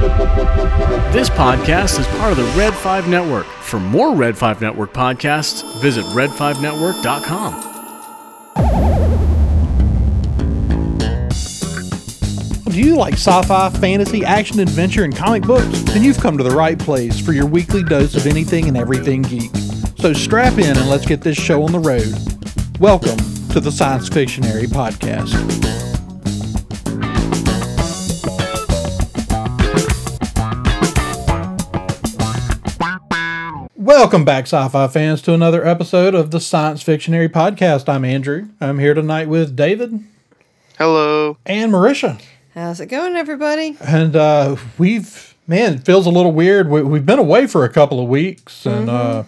This podcast is part of the Red 5 Network. For more Red 5 Network podcasts, visit red5network.com. Do you like sci fi, fantasy, action, adventure, and comic books? Then you've come to the right place for your weekly dose of anything and everything geek. So strap in and let's get this show on the road. Welcome to the Science Fictionary Podcast. Welcome back, sci fi fans, to another episode of the Science Fictionary Podcast. I'm Andrew. I'm here tonight with David Hello. and Marisha. How's it going, everybody? And uh, we've, man, it feels a little weird. We, we've been away for a couple of weeks, and uh,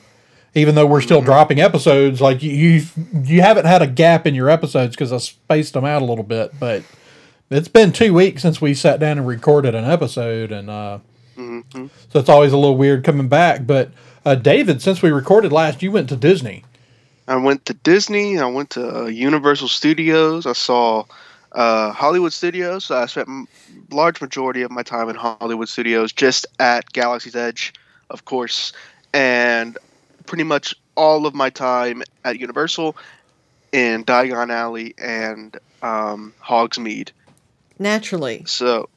even though we're still dropping episodes, like you, you've, you haven't had a gap in your episodes because I spaced them out a little bit. But it's been two weeks since we sat down and recorded an episode, and uh, so it's always a little weird coming back. But uh, David, since we recorded last, you went to Disney. I went to Disney. I went to uh, Universal Studios. I saw uh, Hollywood Studios. So I spent m- large majority of my time in Hollywood Studios, just at Galaxy's Edge, of course, and pretty much all of my time at Universal in Diagon Alley and um, Hogsmeade. Naturally. So,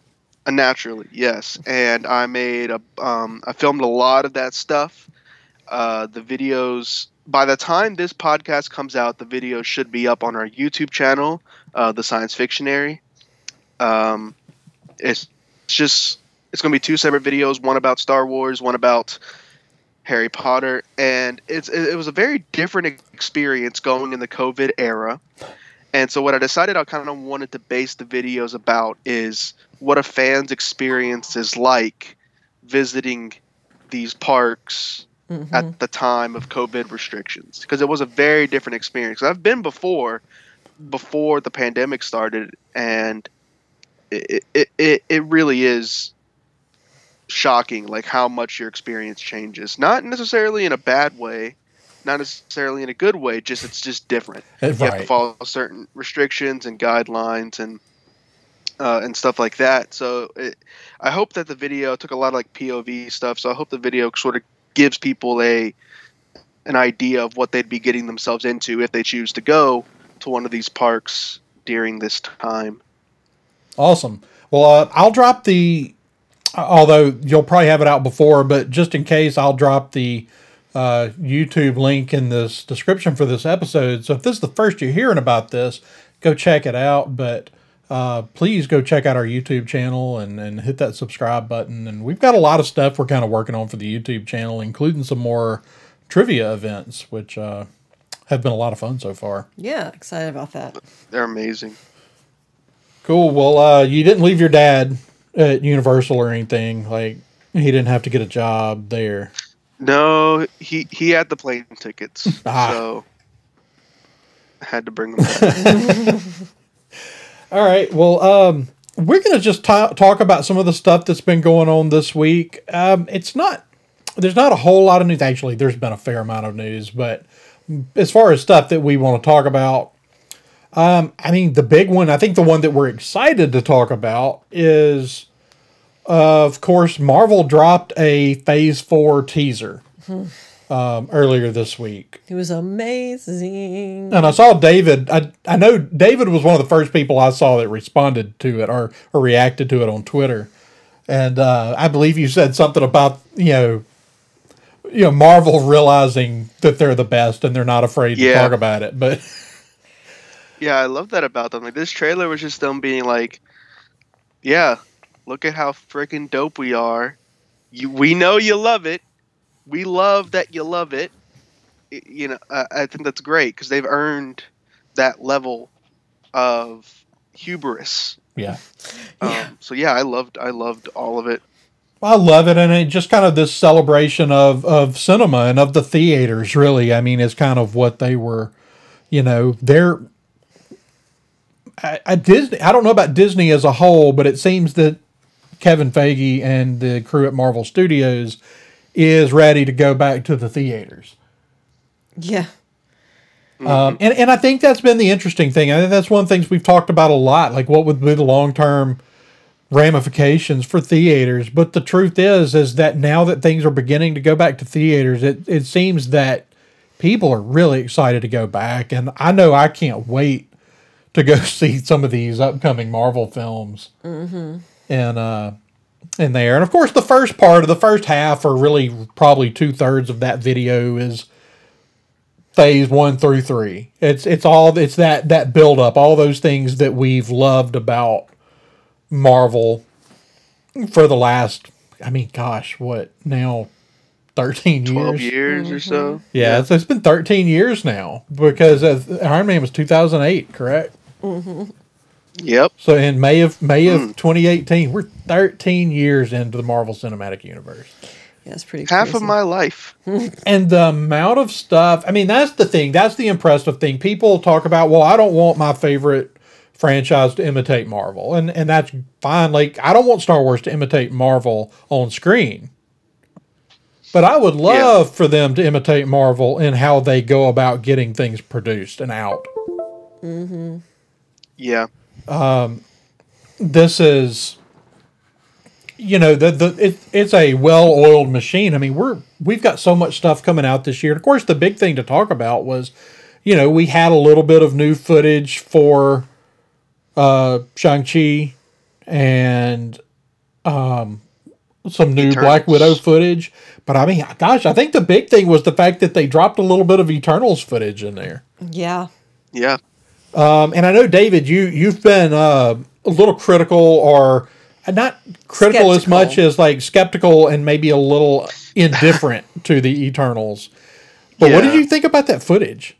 uh, naturally, yes. And I made a, um, I filmed a lot of that stuff. Uh, the videos. By the time this podcast comes out, the video should be up on our YouTube channel, uh, the Science Fictionary. Um, it's just it's going to be two separate videos, one about Star Wars, one about Harry Potter, and it's it, it was a very different experience going in the COVID era. And so what I decided I kind of wanted to base the videos about is what a fan's experience is like visiting these parks Mhm. at the time of COVID restrictions because it was a very different experience. I've been before, before the pandemic started, and it it, it, it really is shocking, like how much your experience changes. Not necessarily in a bad way, not necessarily in a good way. Just it's just different. Uh, You have to follow certain restrictions and guidelines and uh, and stuff like that. So it, I hope that the video took a lot of like POV stuff. So I hope the video sort of gives people a an idea of what they'd be getting themselves into if they choose to go to one of these parks during this time. Awesome. Well, uh, I'll drop the, although you'll probably have it out before, but just in case, I'll drop the uh, YouTube link in this description for this episode. So if this is the first you're hearing about this, go check it out. But uh, please go check out our YouTube channel and, and hit that subscribe button. And we've got a lot of stuff we're kind of working on for the YouTube channel, including some more trivia events, which uh, have been a lot of fun so far. Yeah, excited about that. They're amazing. Cool. Well, uh, you didn't leave your dad at Universal or anything. Like he didn't have to get a job there. No, he he had the plane tickets, Ah. so I had to bring them. All right. Well, um, we're gonna just ta talk about some of the stuff that's been going on this week. Um, it's not. There's not a whole lot of news. Actually, there's been a fair amount of news, but as far as stuff that we want to talk about, um, I mean, the big one. I think the one that we're excited to talk about is, uh, of course, Marvel dropped a Phase Four teaser um, earlier this week. It was amazing. And I saw David. I I know David was one of the first people I saw that responded to it or, or reacted to it on Twitter. And uh, I believe you said something about you know, you know Marvel realizing that they're the best and they're not afraid to talk about it. But Yeah, I love that about them. Like this trailer was just them being like, "Yeah, look at how freaking dope we are. You, we know you love it. We love that you love it. Y- You know, I, I think that's great because they've earned that level of hubris. yeah, Um, so yeah, I loved, I loved all of it. I love it, and it just kind of this celebration of of cinema and of the theaters. Really, I mean, is kind of what they were. You know, they're. I, I Disney. I don't know about Disney as a whole, but it seems that Kevin Feige and the crew at Marvel Studios is ready to go back to the theaters. Yeah. Um, and, and I think that's been the interesting thing. I think that's one of the things we've talked about a lot. Like, what would be the long term, ramifications for theaters. But the truth is, is that now that things are beginning to go back to theaters, it, it seems that people are really excited to go back. And I know I can't wait to go see some of these upcoming Marvel films. Mm-hmm. And, uh, in there. And of course, the first part of the first half, or really probably two thirds of that video, is phase one through three. It's it's all it's that that build up, all those things that we've loved about Marvel for the last. I mean, gosh, what now? Thirteen years. 12 years. years or so. Yeah, It's, it's been thirteen years now because uh, Iron Man was two thousand eight, correct? Yep. So in May of May of 2018, we're 13 years into the Marvel Cinematic Universe. Yeah, it's pretty Half crazy. of my life. And the amount of stuff, I mean, that's the thing. That's the impressive thing. People talk about, well, I don't want my favorite franchise to imitate Marvel. And and that's fine. Like I don't want Star Wars to imitate Marvel on screen. But I would love for them to imitate Marvel in how they go about getting things produced and out. Mm-hmm. Yeah. This is you know the the it, it's a well-oiled machine. I mean we're we've got so much stuff coming out this year. Of course the big thing to talk about was you know we had a little bit of new footage for uh shang-chi and um some new black widow footage. But i mean gosh i think the big thing was the fact that they dropped a little bit of eternals footage in there. Yeah. Yeah. Um, and I know David, you you've been uh, a little critical, or not critical as much as like skeptical and maybe a little indifferent to the Eternals. But what did you think about that footage?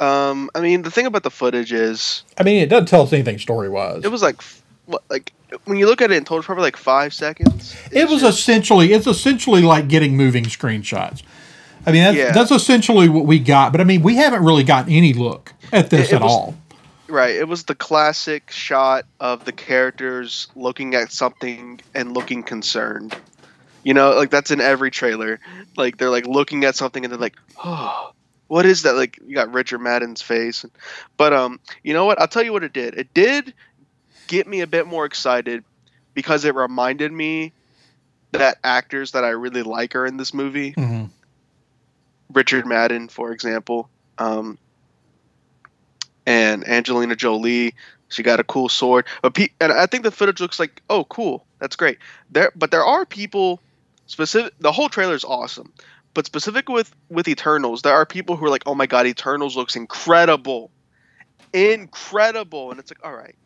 Um, I mean, the thing about the footage is I mean, it doesn't tell us anything story wise. it was like, what, like when you look at it in total, probably like five seconds. It was just- essentially it's essentially like getting moving screenshots. I mean, that's, Yeah. that's essentially what we got. But I mean, we haven't really gotten any look at this It- it at was- all. right. It was the classic shot of the characters looking at something and looking concerned. You know, like that's in every trailer. Like they're like looking at something and they're like, oh. What is that? Like you got Richard Madden's face, but um, you know what? I'll tell you what it did. It did get me a bit more excited because it reminded me that actors that I really like are in this movie. Mhm. Richard Madden, for example, um, and Angelina Jolie. She got a cool sword, but pe- and I think the footage looks like oh cool, that's great. There, but there are people specific. The whole trailer is awesome, but specific with with Eternals, there are people who are like, oh my god, Eternals looks incredible, incredible, and it's like all right.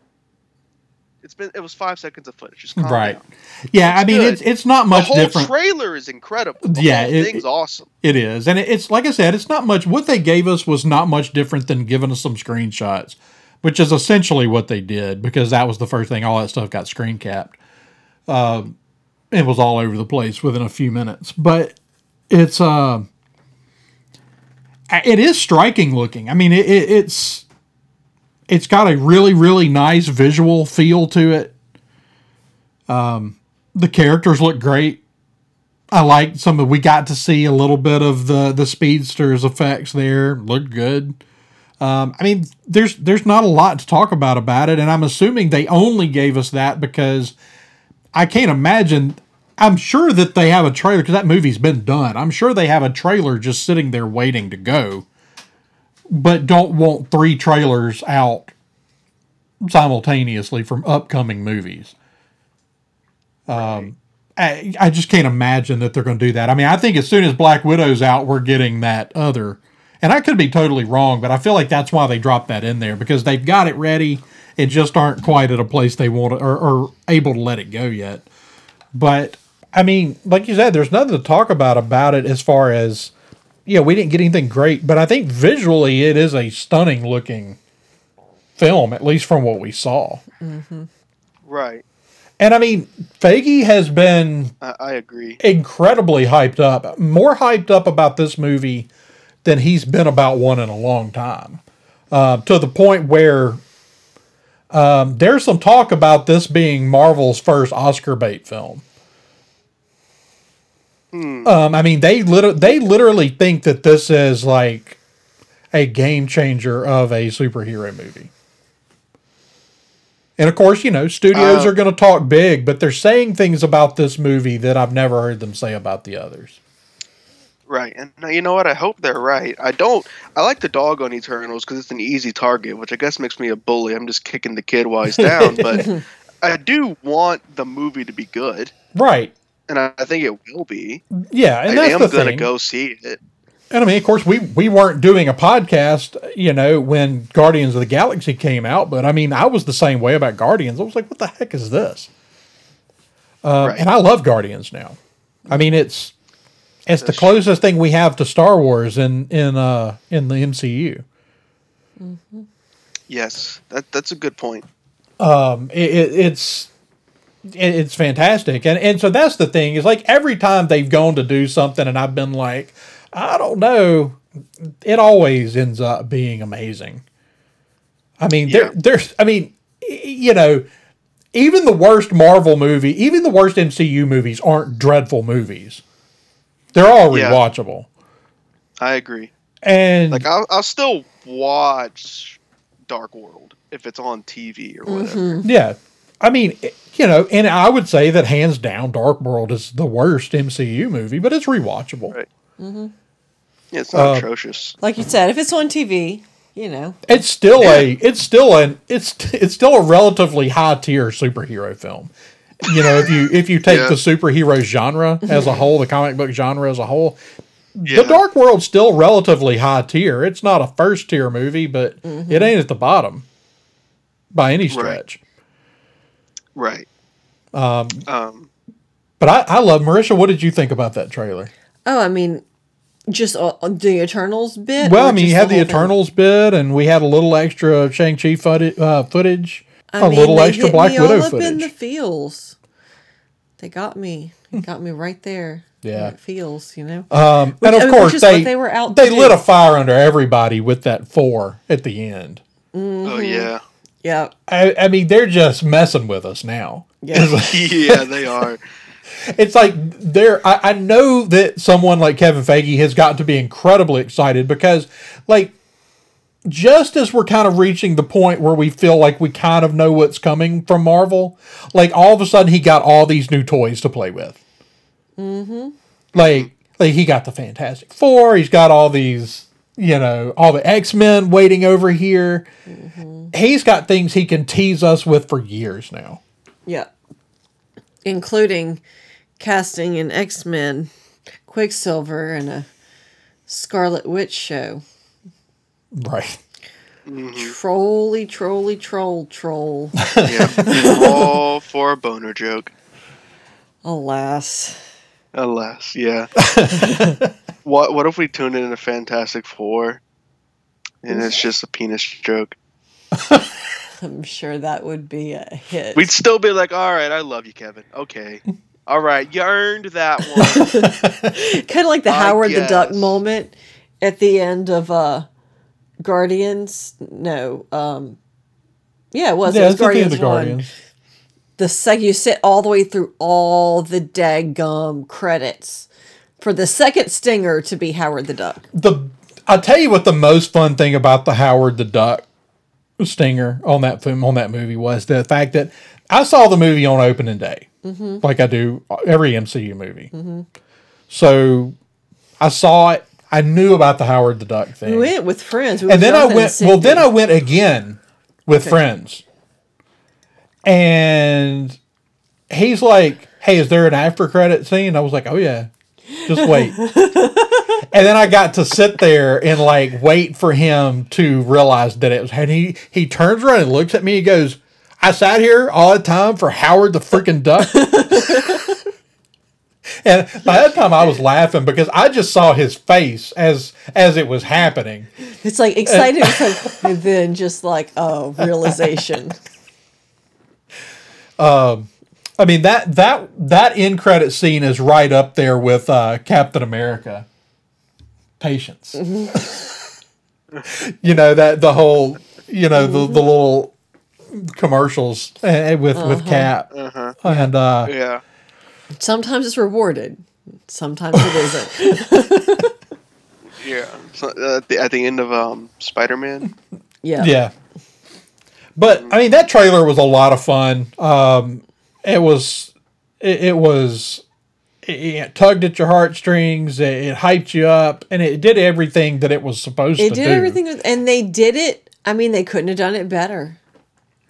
It's been it was five seconds of footage. Just Right. down. Yeah, I mean, good. it's it's not much different. The whole different. trailer is incredible. The Yeah, whole it- thing's awesome. It is, and it- it's like I said, it's not much. What they gave us was not much different than giving us some screenshots, which is essentially what they did because that was the first thing. All that stuff got screen capped. Um, it was all over the place within a few minutes, but it's uh, it is striking looking. I mean, it, it, it's it's got a really really nice visual feel to it. Um, the characters look great. I like some of we got to see a little bit of the the speedsters effects there. Looked good. Um, I mean, there's there's not a lot to talk about about it, and I'm assuming they only gave us that because I can't imagine. I'm sure that they have a trailer because that movie's been done. I'm sure they have a trailer just sitting there waiting to go, but don't want three trailers out simultaneously from upcoming movies. Um, I, I just can't imagine that they're going to do that. I mean, I think as soon as Black Widow's out, we're getting that other. And I could be totally wrong, but I feel like that's why they dropped that in there because they've got it ready and just aren't quite at a place they want to, or, or able to let it go yet. But I mean, like you said, there's nothing to talk about about it as far as yeah, we didn't get anything great, but I think visually it is a stunning looking film, at least from what we saw. Right. And I mean, Feige has been I, I agree. incredibly hyped up, more hyped up about this movie than he's been about one in a long time. Uh, to the point where um, there's some talk about this being Marvel's first Oscar bait film. Um, I mean, they lit- they literally think that this is like a game changer of a superhero movie. And of course, you know, studios Uh, are going to talk big, but they're saying things about this movie that I've never heard them say about the others. Right, and uh, you know what? I hope they're right. I don't. I like the dog on Eternals because it's an easy target, which I guess makes me a bully. I'm just kicking the kid while he's down, but I do want the movie to be good, Right. And I, think it will be. Yeah, and I am gonna thing. go see it. And I mean, of course, we we weren't doing a podcast, you know, when Guardians of the Galaxy came out. But I mean, I was the same way about Guardians. I was like, "What the heck is this?" Uh, Right. And I love Guardians now. I mean, it's it's the closest thing we have to Star Wars in in uh in the MCU. Yes, that that's a good point. Um, it, it, it's it, it's fantastic, and and so that's the thing is like every time they've gone to do something, and I've been like, I don't know, it always ends up being amazing. I mean, there there's, I mean, you know, even the worst Marvel movie, even the worst MCU movies aren't dreadful movies. They're all Yeah. rewatchable, I agree. and Like I'll, I'll still watch Dark World if it's on TV or whatever. Yeah. I mean, you know, and I would say that hands down, Dark World is the worst MCU movie, but it's rewatchable. Right. Yeah, it's not Uh, atrocious. Like you said, if it's on TV, you know. It's still a, it's still an, it's it's still a relatively high tier superhero film. You know, if you if you take Yeah. the superhero genre as a whole, the comic book genre as a whole, Yeah. the Dark World's still relatively high tier. It's not a first tier movie, but it ain't at the bottom by any stretch. Right. Um, Um. but I, I love Marisha. What did you think about that trailer? Oh, I mean, just uh, the Eternals bit. Well, I mean, you had the whole thing? Eternals bit, and we had a little extra Shang Chi footage, uh, footage I a mean, little they extra hit Black me Widow all up in the feels. They got me. They got me right there. Yeah. It feels, you know. um, Which- and I of mean, course, which is what they they were out they lit do. a fire under everybody with that four at the end. Oh yeah. Yeah. I, I mean, they're just messing with us now. Yeah. yeah, they are. It's like they're. I, I know that someone like Kevin Feige has gotten to be incredibly excited because, like, just as we're kind of reaching the point where we feel like we kind of know what's coming from Marvel, like all of a sudden he got all these new toys to play with. Mm-hmm. Like, like he got the Fantastic Four. He's got all these, you know, all the X Men waiting over here. Mm-hmm. He's got things he can tease us with for years now. Yeah. Including casting an X Men Quicksilver and a Scarlet Witch show. Right. Mm-hmm. Trolly, trolly, troll, troll. Yeah. All for a boner joke. Alas. Alas, yeah. what what if we tune in a Fantastic Four and it's just a penis joke? I'm sure that would be a hit. We'd still be like, all right, I love you, Kevin. Okay. All right, you earned that one. kind of like the I Howard the Duck moment at the end of uh Guardians. No, um yeah, it was. it Yeah, was it's the end Guardians one. Guardians. The sec you sit all the way through all the daggum credits for the second stinger to be Howard the Duck. the I'll tell you what the most fun thing about the Howard the Duck stinger on that film on that movie was the fact that I saw the movie on opening day, mm-hmm. like I do every MCU movie. Mm-hmm. So I saw it. I knew about the Howard the Duck thing, We went with friends. We and then I went. Well, then I went again with friends, and he's like, "Hey, is there an after credit scene?" I was like, "Oh yeah, just wait." and then I got to sit there and like wait for him to realize that it was. And he he turns around and looks at me. He goes, "I sat here all the time for Howard the freaking Duck." and by that time, I was laughing because I just saw his face as as it was happening. It's like excited, it's like- and then just like oh realization. I mean that that that end credit scene is right up there with uh, Captain America. Patience. you know that the whole you know the, the little commercials uh, with with Cap Uh-huh. and uh, Yeah. Sometimes it's rewarded. Sometimes it isn't. Yeah. So, uh, at, the, at the end of um, Spider Man. Yeah. yeah. But I mean, that trailer was a lot of fun. Um, it was, it, it was, it, it tugged at your heartstrings. It, it hyped you up, and it did everything that it was supposed to do. It did everything, and they did it. I mean, they couldn't have done it better.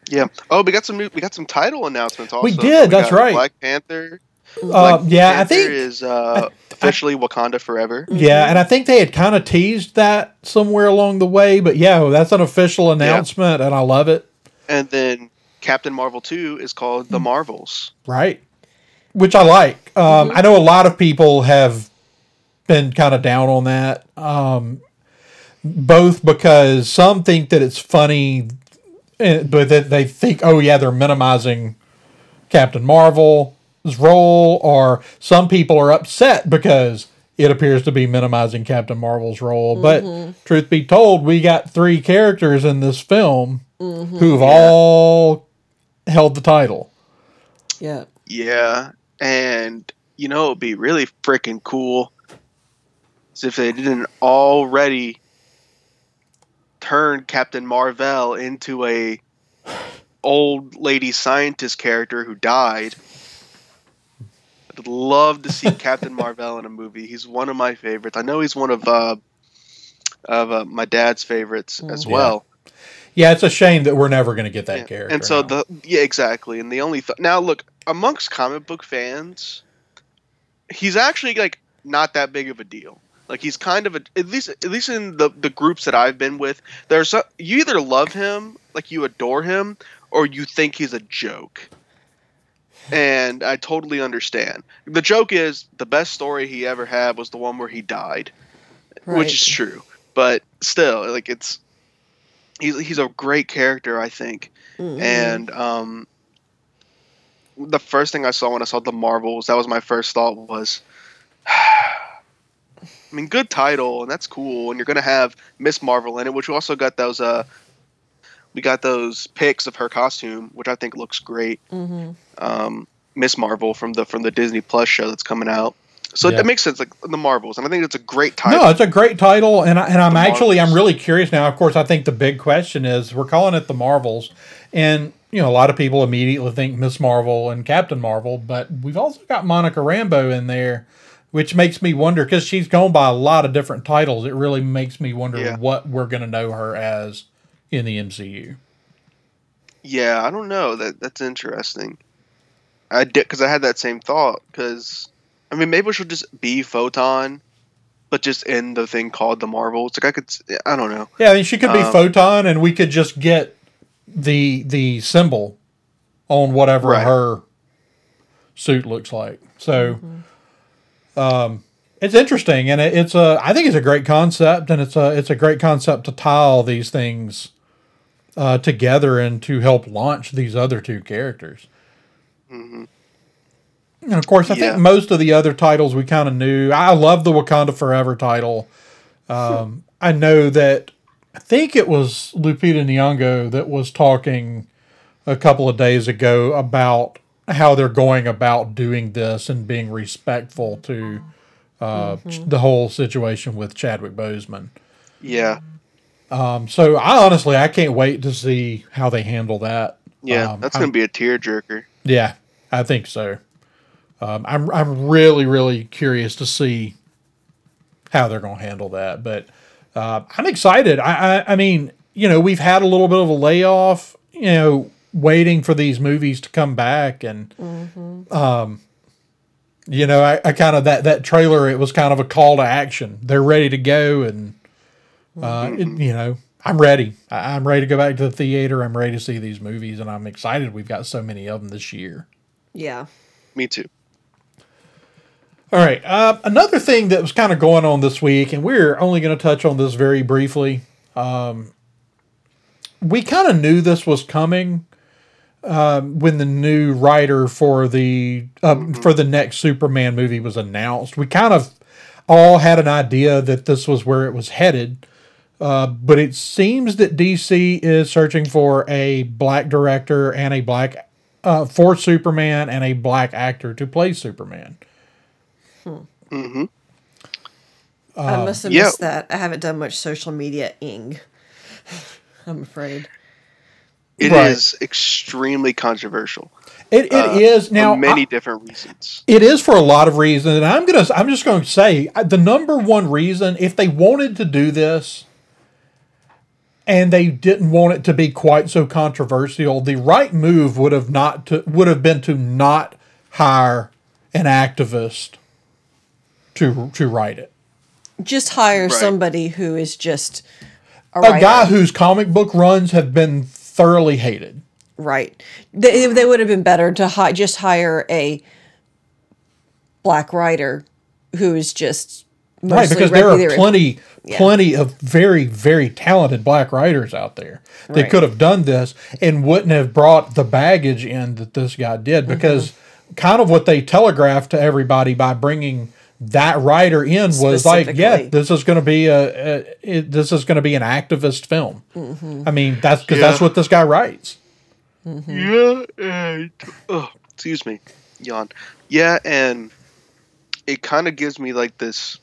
Yeah. Oh, we got some new. We got some title announcements. Also. We did, that's got right. Black Panther. Uh, Black yeah, I Panther think is uh, officially Wakanda forever. Yeah, and I think they had kind of teased that somewhere along the way, but yeah, that's an official announcement, and I love it. And then Captain Marvel two is called Hmm. The Marvels. Right, which I like. Um, I know a lot of people have been kind of down on that, um, both because some think that it's funny, eh, but that they think, oh yeah, they're minimizing Captain Marvel's role, or some people are upset because it appears to be minimizing Captain Marvel's role. But truth be told, we got three characters in this film who've all held the title. Yeah. Yeah, and you know it'd be really freaking cool is if they didn't already turn Captain Marvel into a old lady scientist character who died. I'd love to see Captain Marvel in a movie. He's one of my favorites. I know he's one of uh, of uh, my dad's favorites as Yeah. well. Yeah, it's a shame that we're never going to get that Yeah. character. And so now. the yeah, exactly. And the only th- now look amongst comic book fans, he's actually like not that big of a deal. Like he's kind of a at least at least in the the groups that I've been with, there's a, you either love him, like you adore him, or you think he's a joke. And I totally understand. The joke is the best story he ever had was the one where he died Right. which is true. But still, like it's he's he's a great character, I think. Mhm. And um, the first thing I saw when I saw the Marvels, that was my first thought was, I mean, good title, and that's cool. And you're gonna have Miss Marvel in it, which we also got those uh, we got those pics of her costume, which I think looks great. Mhm. Um, Miss Marvel from the from the Disney Plus show that's coming out. So Yeah. it makes sense, like the Marvels, and I think it's a great title. no, it's a great title, and I, and I'm The actually I'm really curious now. Of course, I think the big question is we're calling it the Marvels, and you know a lot of people immediately think Miss Marvel and Captain Marvel, but we've also got Monica Rambeau in there, which makes me wonder because she's gone by a lot of different titles. It really makes me wonder Yeah. what we're going to know her as in the MCU. Yeah, I don't know. That that's interesting. I did because I had that same thought. Because I mean, maybe she'll just be Photon, but just in the thing called the Marvels. Like I could, I don't know. Yeah, I mean, she could be Um, Photon, and we could just get the the symbol on whatever Right. her suit looks like. So, um, it's interesting, and it, it's a I think it's a great concept, and it's a it's a great concept to tie all these things uh, together and to help launch these other two characters. And of course, I Yeah. think most of the other titles we kind of knew. I love the Wakanda Forever title. Um, I know that I think it was Lupita Nyong'o that was talking a couple of days ago about how they're going about doing this and being respectful to uh, the whole situation with Chadwick Boseman. Yeah, Um, so I honestly I can't wait to see how they handle that. yeah, Um, that's gonna be a tearjerker. yeah, I think so. Um, I'm I'm really really curious to see how they're going to handle that, but uh, I'm excited. I, I I mean, you know, we've had a little bit of a layoff, you know, waiting for these movies to come back, and um, you know, I, I kind of that that trailer it was kind of a call to action. They're ready to go, and uh, it, you know. I'm ready. I- I'm ready to go back to the theater. I'm ready to see these movies, and I'm excited. We've got so many of them this year. Yeah. Me too. All right. Uh, another thing that was kind of going on this week, and we're only going to touch on this very briefly. Um, we kind of knew this was coming um, when the new writer for the uh, for the next Superman movie was announced. We kind of all had an idea that this was where it was headed. Uh, but it seems that DC is searching for a black director and a black uh, for Superman and a black actor to play Superman. Hmm I must have yeah. missed that. I haven't done much social media ing. I'm afraid. It is Right. extremely controversial. It, it uh, is now for many I- different reasons. It is for a lot of reasons, and I'm gonna. I'm just going to say uh, the number one reason, if they wanted to do this, and they didn't want it to be quite so controversial, the right move would have not to would have been to not hire an activist to to write it. Just hire Right. somebody who is just a, A guy whose comic book runs have been thoroughly hated. Right. They, they would have been better to hi- just hire a black writer who is just Right, because there are plenty, Yeah. plenty of very, very talented black writers out there that Right. could have done this and wouldn't have brought the baggage in that this guy did. Mm-hmm. Because kind of what they telegraphed to everybody by bringing that writer in was like, yeah, this is going to be a, a it, this is going to be an activist film. Mm-hmm. I mean, that's because that's what this guy writes. Yeah, and oh, excuse me, yawn. Yeah, and it kind of gives me like this.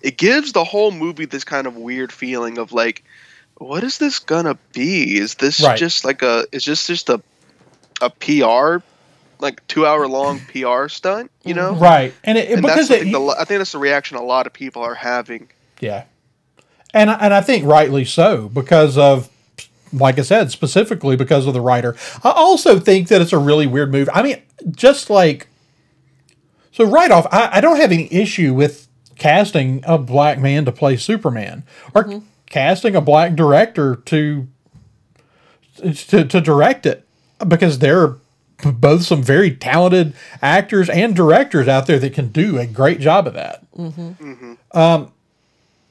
It gives the whole movie this kind of weird feeling of like, what is this gonna be? Is this Right. just like a? Is this just a, a PR, like two hour long PR stunt? You know, mm-hmm. Right, and it, And because that's I it, think, the, I think that's the reaction a lot of people are having. Yeah, and I- and I think rightly so because of, like I said, specifically because of the writer. I also think that it's a really weird move. I mean, just like, so right off, I, I don't have any issue with casting a black man to play Superman or mm-hmm. casting a black director to to to direct it because there are b- both some very talented actors and directors out there that can do a great job of that mm-hmm. um,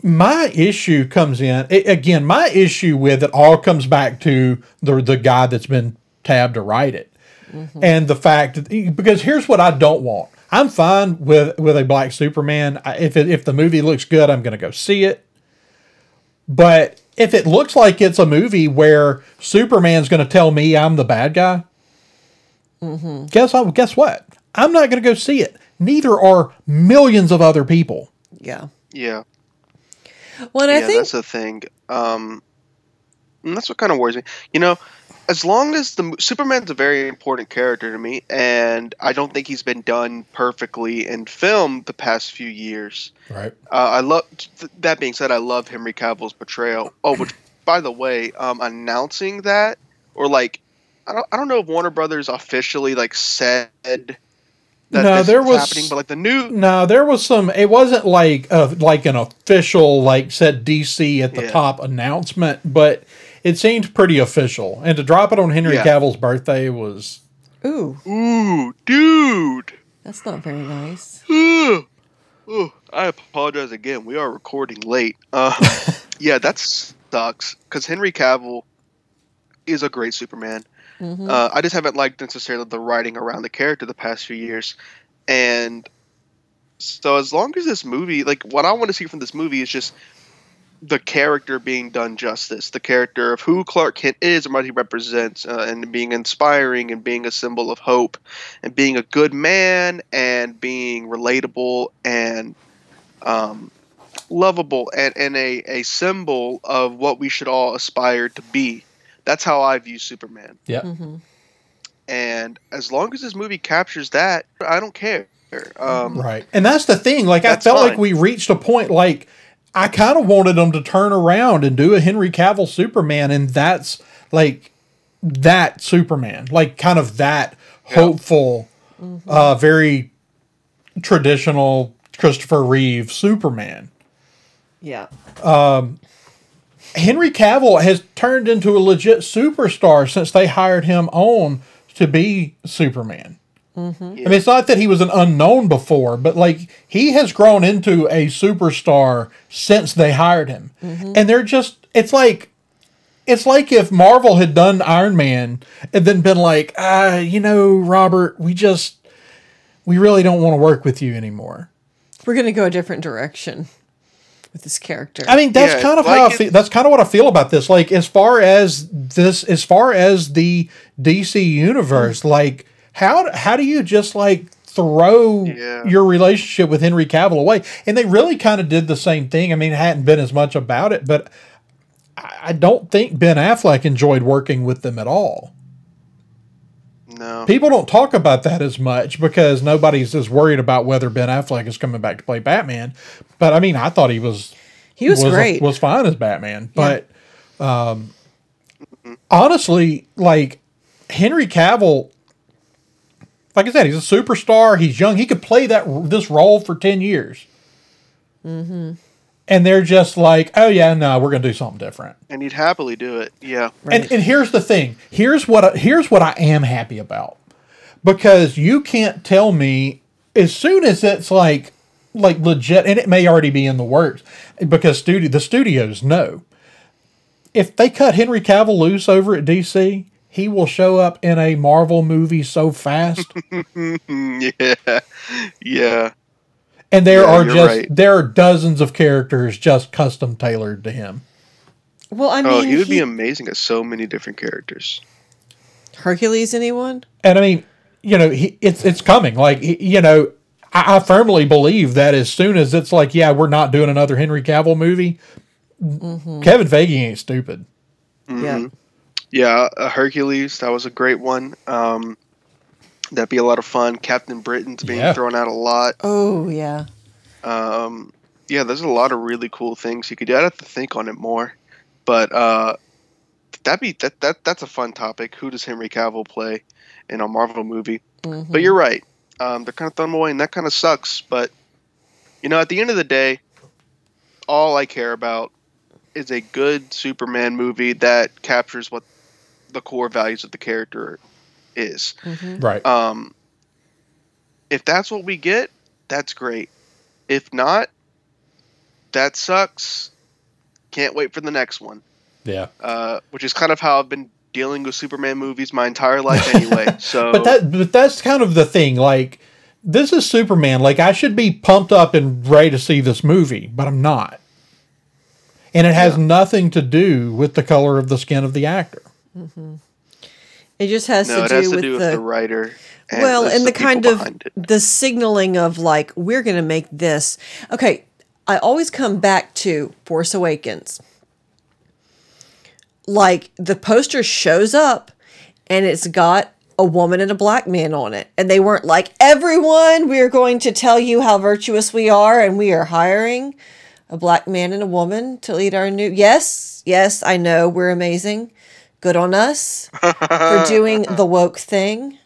my issue comes in a- again. My issue with it all comes back to the the guy that's been tabbed to write it, mm-hmm. and the fact that, because here's what I don't want. I'm fine with with a black Superman. If it, if the movie looks good, I'm going to go see it. But if it looks like it's a movie where Superman's going to tell me I'm the bad guy, guess what? Guess what? I'm not going to go see it. Neither are millions of other people. Yeah. Yeah. Well, and I yeah, think that's the thing. Um, and that's what kind of worries me. You know, as long as the Superman's a very important character to me, and I don't think he's been done perfectly in film the past few years. Right. Uh, I love. th- That being said, I love Henry Cavill's portrayal. Oh, which by the way, um, announcing that or like, I don't, I don't know if Warner Brothers officially like said that No, this there is was- happening, but like the new No, there was some. It wasn't like a, like an official like said DC at the Yeah. top announcement, but it seemed pretty official. And to drop it on Henry Yeah. Cavill's birthday was ooh, ooh, dude. that's not very nice. Ooh, Ugh. I apologize again. We are recording late. Uh, yeah, that sucks because Henry Cavill is a great Superman. Mhm. Uh, I just haven't liked necessarily the writing around the character the past few years, and so as long as this movie, like what I want to see from this movie, is just the character being done justice, the character of who Clark Kent is and what he represents, uh, and being inspiring and being a symbol of hope, and being a good man and being relatable and um, lovable and, and a, a symbol of what we should all aspire to be. That's how I view Superman. yeah. Mhm. And as long as this movie captures that, I don't care. Um, Right. And that's the thing. Like I That's felt like we reached a point like I kind of wanted them to turn around and do a Henry Cavill Superman and that's like that Superman. Like kind of that hopeful uh very traditional Christopher Reeve Superman. Yeah. Henry Cavill has turned into a legit superstar since they hired him on to be Superman. I mean, it's not that he was an unknown before, but like he has grown into a superstar since they hired him. And they're just, it's like, it's like if Marvel had done Iron Man and then been like, ah, you know, Robert, we just, we really don't want to work with you anymore. We're gonna go a different direction with this character. I mean, that's Yeah, kind of like how I feel. That's kind of what I feel about this. Like, as far as this, as far as the DC universe, like, how how do you just like throw Yeah. your relationship with Henry Cavill away? And they really kind of did the same thing. I mean, it hadn't been as much about it, but I I don't think Ben Affleck enjoyed working with them at all. No. People don't talk about that as much because nobody's as worried about whether Ben Affleck is coming back to play Batman. But I mean, I thought he was He was, great. was fine as Batman. But um, honestly, like Henry Cavill, like I said, he's a superstar. He's young. He could play that this role for ten years. Mm-hmm. And they're just like, oh yeah, no, we're gonna do something different. and he'd happily do it. Yeah. And, and here's the thing. Here's what I, here's what I am happy about, because you can't tell me as soon as it's like like legit, and it may already be in the works, because studio the studios know. If they cut Henry Cavill loose over at DC, he will show up in a Marvel movie so fast, yeah. Yeah. And there Yeah, are just right. there are dozens of characters just custom tailored to him. well, I mean, Oh, he would be amazing at so many different characters. Hercules. Anyone? and I mean, you know, he, it's it's coming. Like he- you know, I, I firmly believe that as soon as it's like, yeah, we're not doing another Henry Cavill movie, Kevin Feige ain't stupid. Yeah. Yeah, uh, Hercules, that was a great one. Um, that'd be a lot of fun. Captain Britain's being Yeah. thrown out a lot. Oh yeah. Um, yeah, there's a lot of really cool things you could do. I'd have to think on it more, but uh, that'd be that that that's a fun topic. Who does Henry Cavill play in a Marvel movie? Mhm. But you're right. Um, they're kind of throwing him away, and that kind of sucks. But you know, at the end of the day, all I care about is a good Superman movie that captures what the core values of the character is. Mhm. Right. Um, if that's what we get, that's great. If not, that sucks. Can't wait for the next one. yeah. Uh, which is kind of how I've been dealing with Superman movies my entire life anyway. So, But that but that's kind of the thing. Like this is Superman. Like I should be pumped up and ready to see this movie, but I'm not. And it has nothing to do with the color of the skin of the actor. It just has no, to do has to with do with the, the writer. And well, the- and the people kind of it. the signaling of like we're going to make this. Okay, I always come back to Force Awakens. Like the poster shows up and it's got a woman and a black man on it. And they weren't like, everyone, we are going to tell you how virtuous we are and we are hiring a black man and a woman to lead our new. Yes, yes, I know we're amazing. Good on us for doing the woke thing.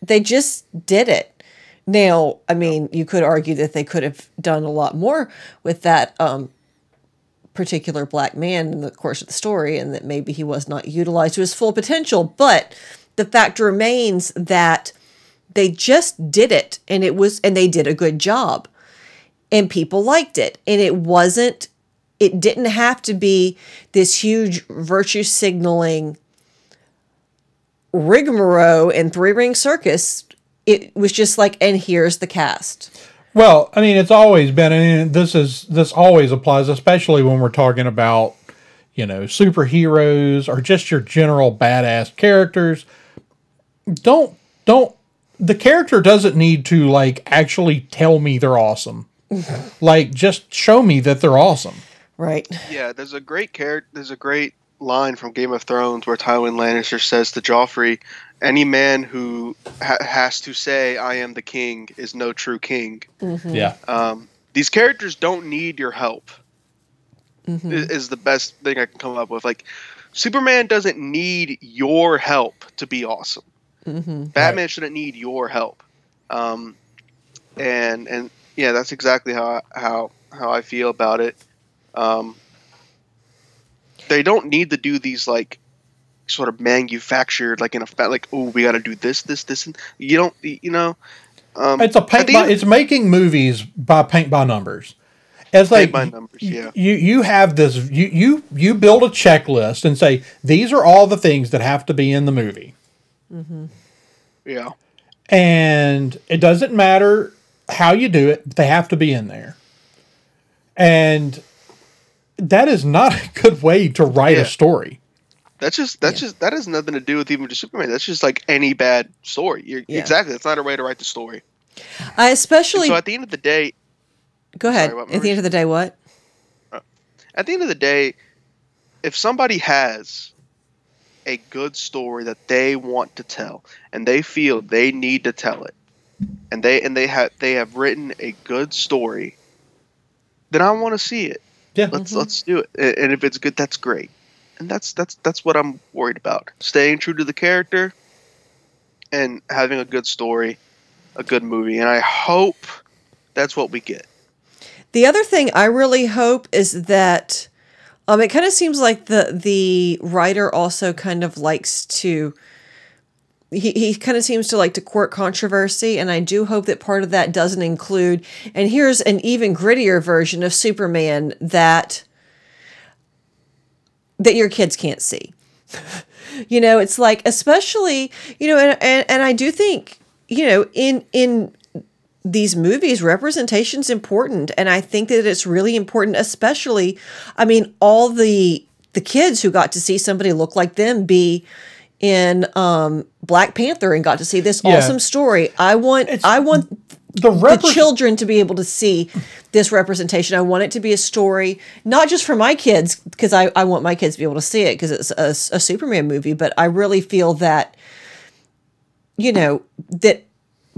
They just did it. Now, I mean, you could argue that they could have done a lot more with that um, particular black man in the course of the story, and that maybe he was not utilized to his full potential. But the fact remains that they just did it, and it was, and they did a good job, and people liked it, and it wasn't. It didn't have to be this huge virtue signaling rigmarole and three ring circus. It was just like, and here's the cast. Well, I mean, it's always been, and this is this always applies, especially when we're talking about, you know, superheroes or just your general badass characters. Don't don't the character doesn't need to like actually tell me they're awesome. like, just show me that they're awesome. Right. Yeah, there's a great character. There's a great line from Game of Thrones where Tywin Lannister says to Joffrey, "Any man who ha- has to say I am the king is no true king." Yeah, Um, these characters don't need your help. Mm-hmm. Is the best thing I can come up with. Like, Superman doesn't need your help to be awesome. Mm-hmm. Batman shouldn't need your help. Um, and and yeah, that's exactly how I, how how I feel about it. Um, they don't need to do these like sort of manufactured like in a fa- like oh we got to do this this this and you don't you know. Um, it's a at paint by. end- It's making movies by paint by numbers. It's like by numbers, yeah. You you have this. You you you build a checklist and say these are all the things that have to be in the movie. Mm-hmm. yeah. and it doesn't matter how you do it they have to be in there and that is not a good way to write Yeah. a story That's just that's just that has nothing to do with even just Superman. That's just like any bad story. You're, Yeah. Exactly. That's not a way to write the story. I And especially so at the end of the day, go ahead. sorry, At the end of the day, what? Uh, at the end of the day, if somebody has a good story that they want to tell and they feel they need to tell it and they and they have they have written a good story then i want to see it Yeah. let's let's do it. And if it's good that's great. And that's that's that's what i'm worried about. Staying true to the character and having a good story a good movie. And i hope that's what we get. The other thing I really hope is that um, it kind of seems like the the writer also kind of likes to he, he kind of seems to like to court controversy and I do hope that part of that doesn't include and here's an even grittier version of Superman that that your kids can't see. you know, it's like especially, you know, and, and and I do think, you know, in in these movies representation's important and i think that it's really important especially i mean all the the kids who got to see somebody look like them be in um black panther and got to see this Yeah. awesome story i want i want The the children to be able to see this representation i want it to be a story not just for my kids because I, I want my kids to be able to see it because it's a, a superman movie but i really feel that you know that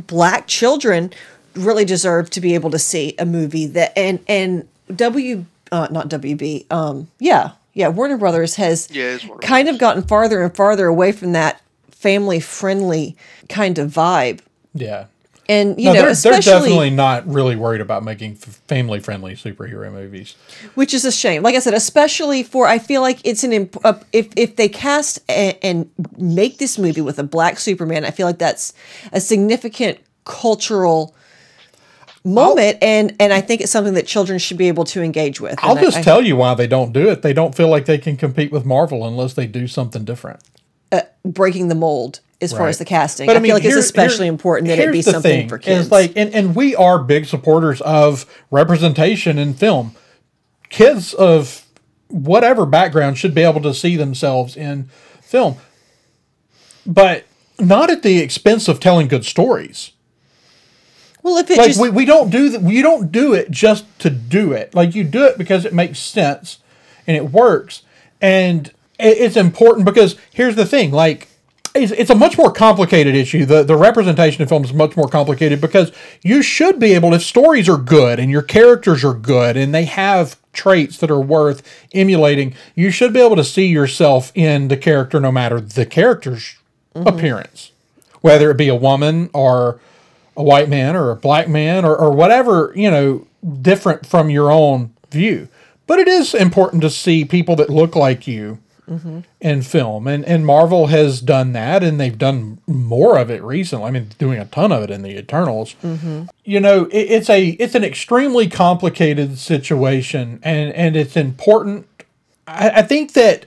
black children really deserve to be able to see a movie that and and W uh, not WB um yeah yeah Warner Brothers has Yeah, it's Warner kind of gotten farther and farther away from that family friendly kind of vibe Yeah. and you No, know they're, they're definitely not really worried about making family friendly superhero movies. which is a shame. Like I said, especially for I feel like it's an imp- uh, if if they cast a, and make this movie with a black Superman, I feel like that's a significant cultural moment, and and I think it's something that children should be able to engage with. I'll And I- just I- tell you why they don't do it. They don't feel like they can compete with Marvel unless they do something different. Uh, breaking the mold as far as the casting. But I, feel like here- it's especially important that it be something thing, for kids. Is like, and, and we are big supporters of representation in film. Kids of whatever background should be able to see themselves in film, but not at the expense of telling good stories. Well, if it Like just we, we don't do that. We don't do it just to do it. Like you do it because it makes sense and it works, and it, it's important because here's the thing. Like it's, it's a much more complicated issue. The the representation of film is much more complicated because you should be able, if stories are good and your characters are good and they have traits that are worth emulating, you should be able to see yourself in the character no matter the character's mm-hmm. appearance, whether it be a woman or a white man or a black man or, or whatever, you know, different from your own view. But it is important to see people that look like you mm-hmm. in film. And and Marvel has done that and they've done more of it recently. I mean doing a ton of it in the Eternals. Mm-hmm. You know, it, it's a it's an extremely complicated situation and, and it's important I, I think that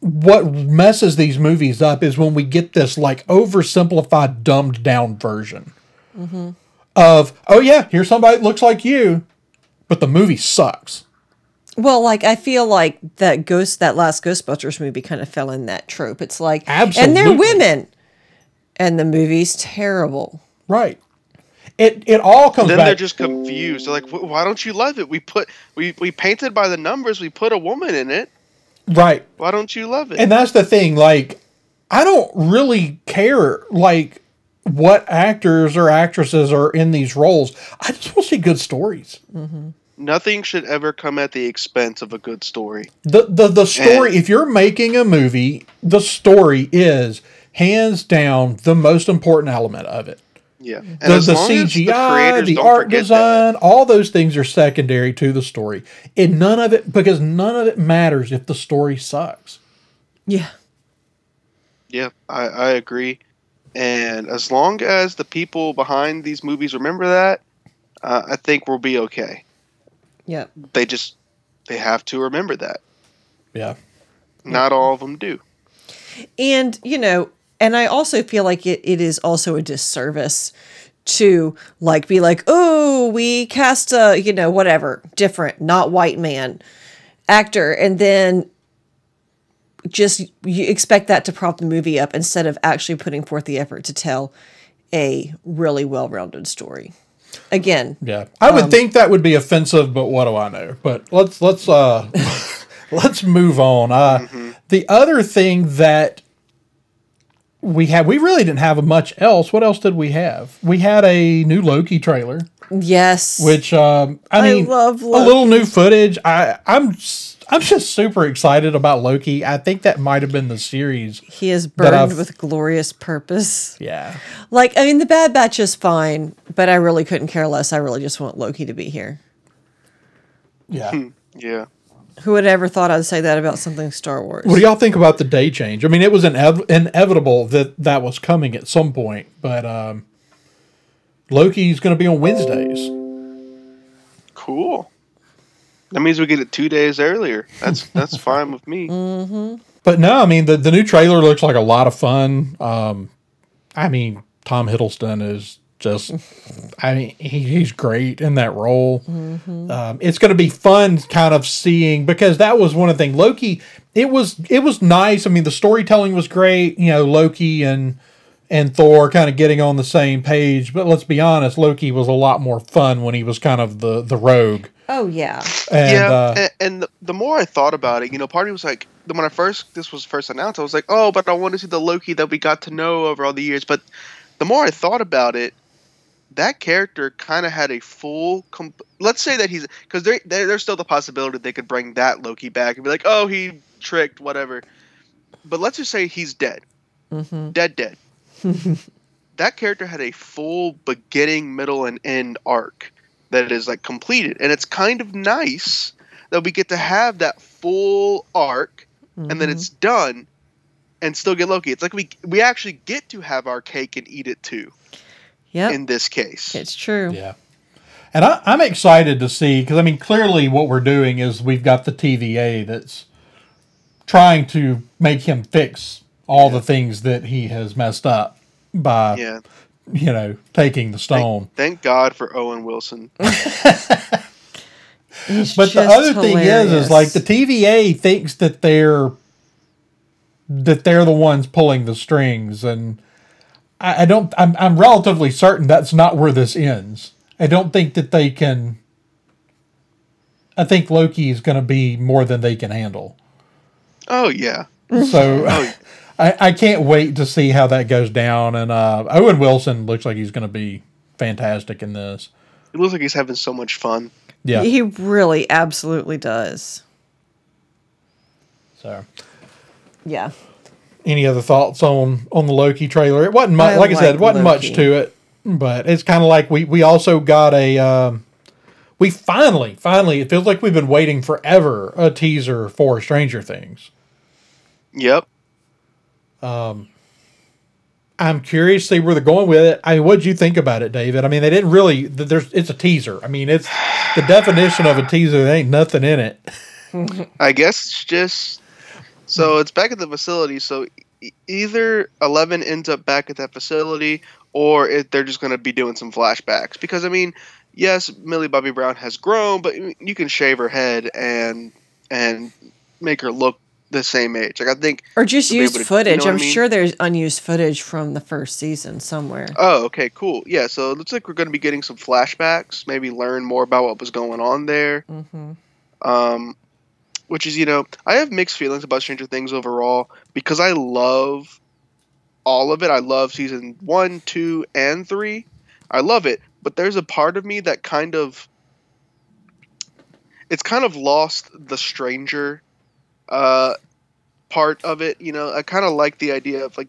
what messes these movies up is when we get this like oversimplified, dumbed down version mm-hmm. of, oh yeah, here's somebody that looks like you, but the movie sucks. Well, like I feel like that ghost that last Ghostbusters movie kind of fell in that trope. It's like and they're women. And the movie's terrible. Right. It it all comes then back. they're just confused. They're like, "Why don't you love it? We put we we painted by the numbers. We put a woman in it. Right. Why don't you love it?" And that's the thing. Like, I don't really care like what actors or actresses are in these roles. I just want to see good stories. Mm-hmm. Nothing should ever come at the expense of a good story. The the the story. And- if you're making a movie, the story is hands down the most important element of it. Yeah, and The, as the long as CGI, creators the don't art forget design, all those things are secondary to the story. And none of it because none of it matters if the story sucks. Yeah. Yeah, I, I agree. And as long as the people behind these movies remember that, uh, I think we'll be okay. Yeah. They just they have to remember that. Yeah. Not all of them do. And, you know, and I also feel like it, it is also a disservice to like be like, oh, we cast a, you know, whatever, different, not white man actor. And then just you expect that to prop the movie up instead of actually putting forth the effort to tell a really well rounded story. Again, Yeah. I would think that would be offensive, but what do I know? But let's let's uh let's move on. Uh, The other thing that we had, we really didn't have much else. What else did we have? We had a new Loki trailer, Yes. which um, I I mean, love a little new footage. I I'm s- I'm just super excited about Loki. I think that might have been the series. he is that burned with glorious purpose. Yeah, Like, I mean, the Bad Batch is fine, but I really couldn't care less. I really just want Loki to be here. yeah. Yeah. Who would ever thought I'd say that about something Star Wars? What do y'all think about the day change? I mean, it was inev- inevitable that that was coming at some point, but um, Loki's going to be on Wednesdays. Cool. That means we get it two days earlier. That's that's fine with me. But no, I mean the the new trailer looks like a lot of fun. Um, I mean Tom Hiddleston is just, I mean he, he's great in that role. Um, it's going to be fun, kind of seeing because that was one of the things. Loki, it was it was nice. I mean the storytelling was great. You know Loki and and Thor kind of getting on the same page. But let's be honest, Loki was a lot more fun when he was kind of the the rogue. oh, yeah. And, yeah, uh, and, and the, the more I thought about it, you know, part of me was like, when I first this was first announced, I was like, oh, but I want to see the Loki that we got to know over all the years. But the more I thought about it, that character kind of had a full. Comp- Let's say that he's because there, there, there's still the possibility they could bring that Loki back and be like, oh, he tricked, whatever. But let's just say he's dead, hmm dead, dead. that character had a full beginning, middle, and end arc that is like completed, and it's kind of nice that we get to have that full arc, and then it's done, and still get Loki. It's like we we actually get to have our cake and eat it too. Yep. In this case, it's true. Yeah. And I, I'm excited to see because I mean, clearly, what we're doing is we've got the TVA that's trying to make him fix all the things that he has messed up by, yeah. you know, taking the stone. Thank God for Owen Wilson. He's but the just other thing is, is like the. TVA thinks that they're that they're the ones pulling the strings, and I, I don't. I'm I'm relatively certain that's not where this ends. I don't think that they can. I think Loki is going to be more than they can handle. Oh yeah, So Oh. I, I can't wait to see how that goes down. And uh, Owen Wilson looks like he's going to be fantastic in this. it looks like he's having so much fun. Yeah. He really absolutely does. So, Yeah. Any other thoughts on on the Loki trailer? It wasn't much. I Like I said, it wasn't much to it, but it's kind of like we we also got a. Um, we finally, finally, it feels like we've been waiting forever a teaser for Stranger Things. Yep. Um, I'm curious to see where they're going with it. I mean, what'd you think about it, David? I mean, they didn't really. There's it's a teaser. I mean, it's the definition of a teaser. There ain't nothing in it. I guess it's just so it's back at the facility. So e- either Eleven ends up back at that facility, or it, they're just going to be doing some flashbacks. Because I mean, yes, Millie Bobby Brown has grown, but you can shave her head and and make her look the same age. Like I think. Or just To be used able to- you know footage. what I I'm mean? sure there's unused footage from the first season somewhere. Oh, okay, cool. Yeah, so it looks like we're going to be getting some flashbacks. Maybe learn more about what was going on there. Mm-hmm. um, which is you know I have mixed feelings about Stranger Things overall because I love all of it. I love season one, two, and three. I love it, but there's a part of me that kind of it's kind of lost the stranger uh, part of it. You know, I kind of like the idea of like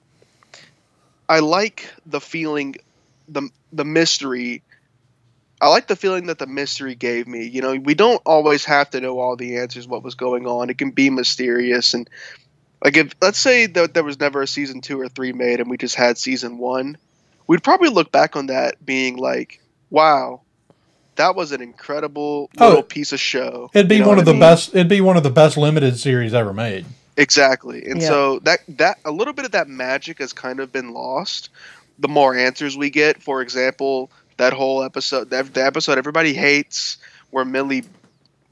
I like the feeling, the the mystery I like the feeling that the mystery gave me. You know, we don't always have to know all the answers, what was going on. It can be mysterious, and like if let's say that there was never a season two or three made, and we just had season one, we'd probably look back on that being like, "Wow, that was an incredible Oh, little piece of show." It'd be You know one of I the mean? best. It'd be one of the best limited series ever made. Exactly. And Yeah. so that that a little bit of that magic has kind of been lost. The more answers we get, for example, that whole episode, that, the episode everybody hates, where Millie,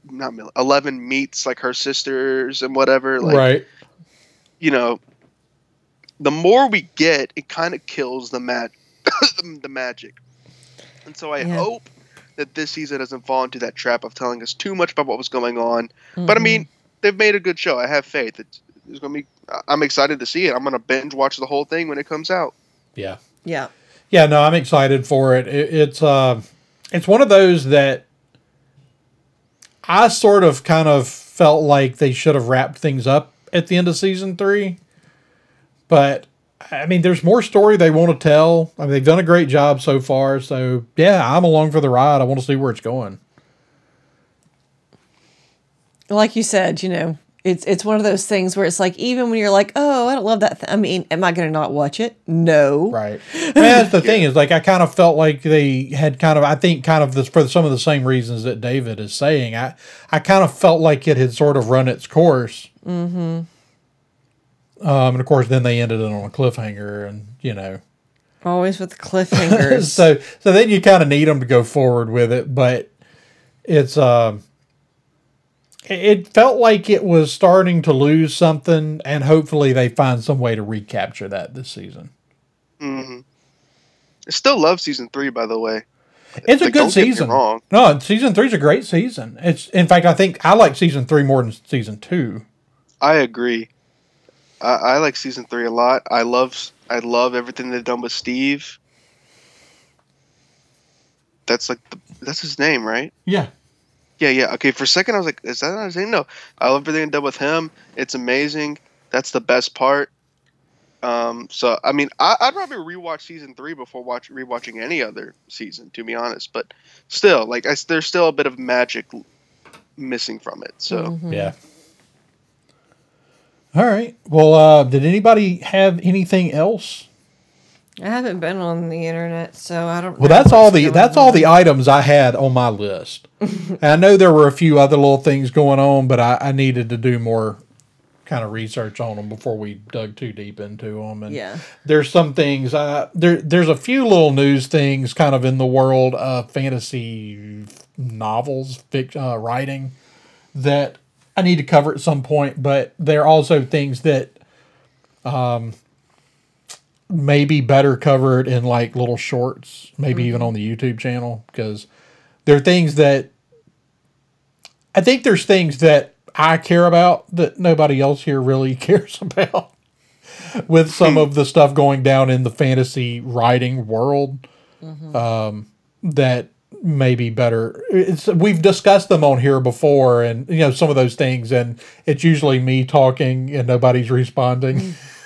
not Millie, Eleven meets like her sisters and whatever. Like, right. you know, the more we get, it kind of kills the mag, the magic. And so I Yeah. hope that this season doesn't fall into that trap of telling us too much about what was going on. But I Mhm. mean, they've made a good show. I have faith. It's, it's gonna be. I'm excited to see it. I'm gonna binge watch the whole thing when it comes out. Yeah. Yeah. Yeah, no, I'm excited for it. it it's uh, it's one of those that I sort of kind of felt like they should have wrapped things up at the end of season three, but I mean, there's more story they want to tell. I mean, they've done a great job so far. So yeah, I'm along for the ride. I want to see where it's going. Like you said, you know, it's it's one of those things where it's like even when you're like, oh, I don't love that. Th-. I mean, am I going to not watch it? No. Right. And that's the thing is like I kind of felt like they had kind of I think kind of this for some of the same reasons that David is saying. I I kind of felt like it had sort of run its course. Mm-hmm. Um, and of course, then they ended it on a cliffhanger, and you know, Always with the cliffhangers. so so then you kind of need them to go forward with it, but it's um. It- felt like it was starting to lose something, and hopefully they find some way to recapture that this season. Mm-hmm. I still love season three, by the way. It's a good don't get me season. No, season three's a great season. It's in fact, I think I like season three more than season two. I agree. I, I like season three a lot. I love I love everything they've done with Steve. That's like the, that's his name, right? Yeah, Yeah, yeah. Okay, for a second I was like, is that not his name? No. I love everything they've done with him. It's amazing. That's the best part. Um, so I mean, I, I'd rather rewatch season three before watch rewatching any other season, to be honest. But still, like, I, there's still a bit of magic missing from it. So yeah. All right. Well, uh, did anybody have anything else? I haven't been on the internet, so I don't. Well, know that's all the that's on. all the items I had on my list. and I know there were a few other little things going on, but I, I needed to do more kind of research on them before we dug too deep into them. And Yeah. there's some things uh, there. There's a few little news things kind of in the world of fantasy novels, fic, uh, writing that I need to cover at some point. But there are also things that um, maybe better covered in like little shorts, maybe even mm-hmm. on the YouTube channel because there are things that I think there's things that I care about that nobody else here really cares about with some of the stuff going down in the fantasy writing world mm-hmm. um, that may be better. It's, we've discussed them on here before and you know some of those things and it's usually me talking and nobody's responding. Mm.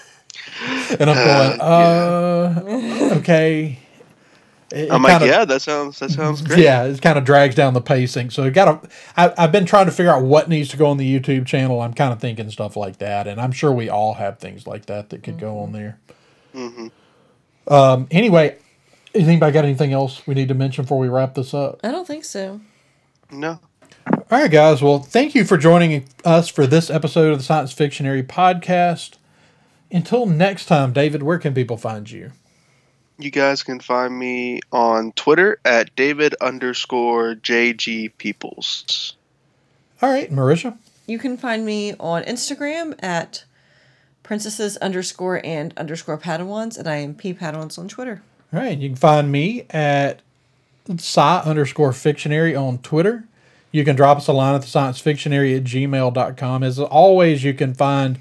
and I'm going, uh, okay. It- I'm it like, kinda- yeah, that sounds that sounds great. yeah, it kind of drags down the pacing. So I got to. I've been trying to figure out what needs to go on the YouTube channel. I'm kind of thinking stuff like that, and I'm sure we all have things like that that could go on there. Hmm. Um. Anyway, has anybody got anything else we need to mention before we wrap this up? I don't think so. No. All right, guys. Well, thank you for joining us for this episode of the Science Fictionary podcast. Until next time, David, where can people find you? You guys can find me on Twitter at David underscore JG Peoples. All right, Marisha. You can find me on Instagram at princesses underscore and underscore padawans, and I am P Padawans on Twitter. All right, you can find me at sci underscore fictionary on Twitter. You can drop us a line at the science fictionary at gmail.com. As always, you can find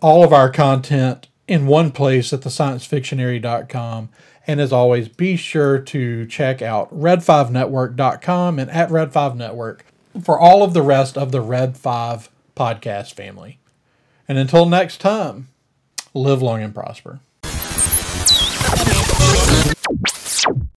all of our content in one place at the sciencefictionary.com. And as always, be sure to check out red5network.com and at red5network for all of the rest of the Red 5 podcast family. And until next time, live long and prosper.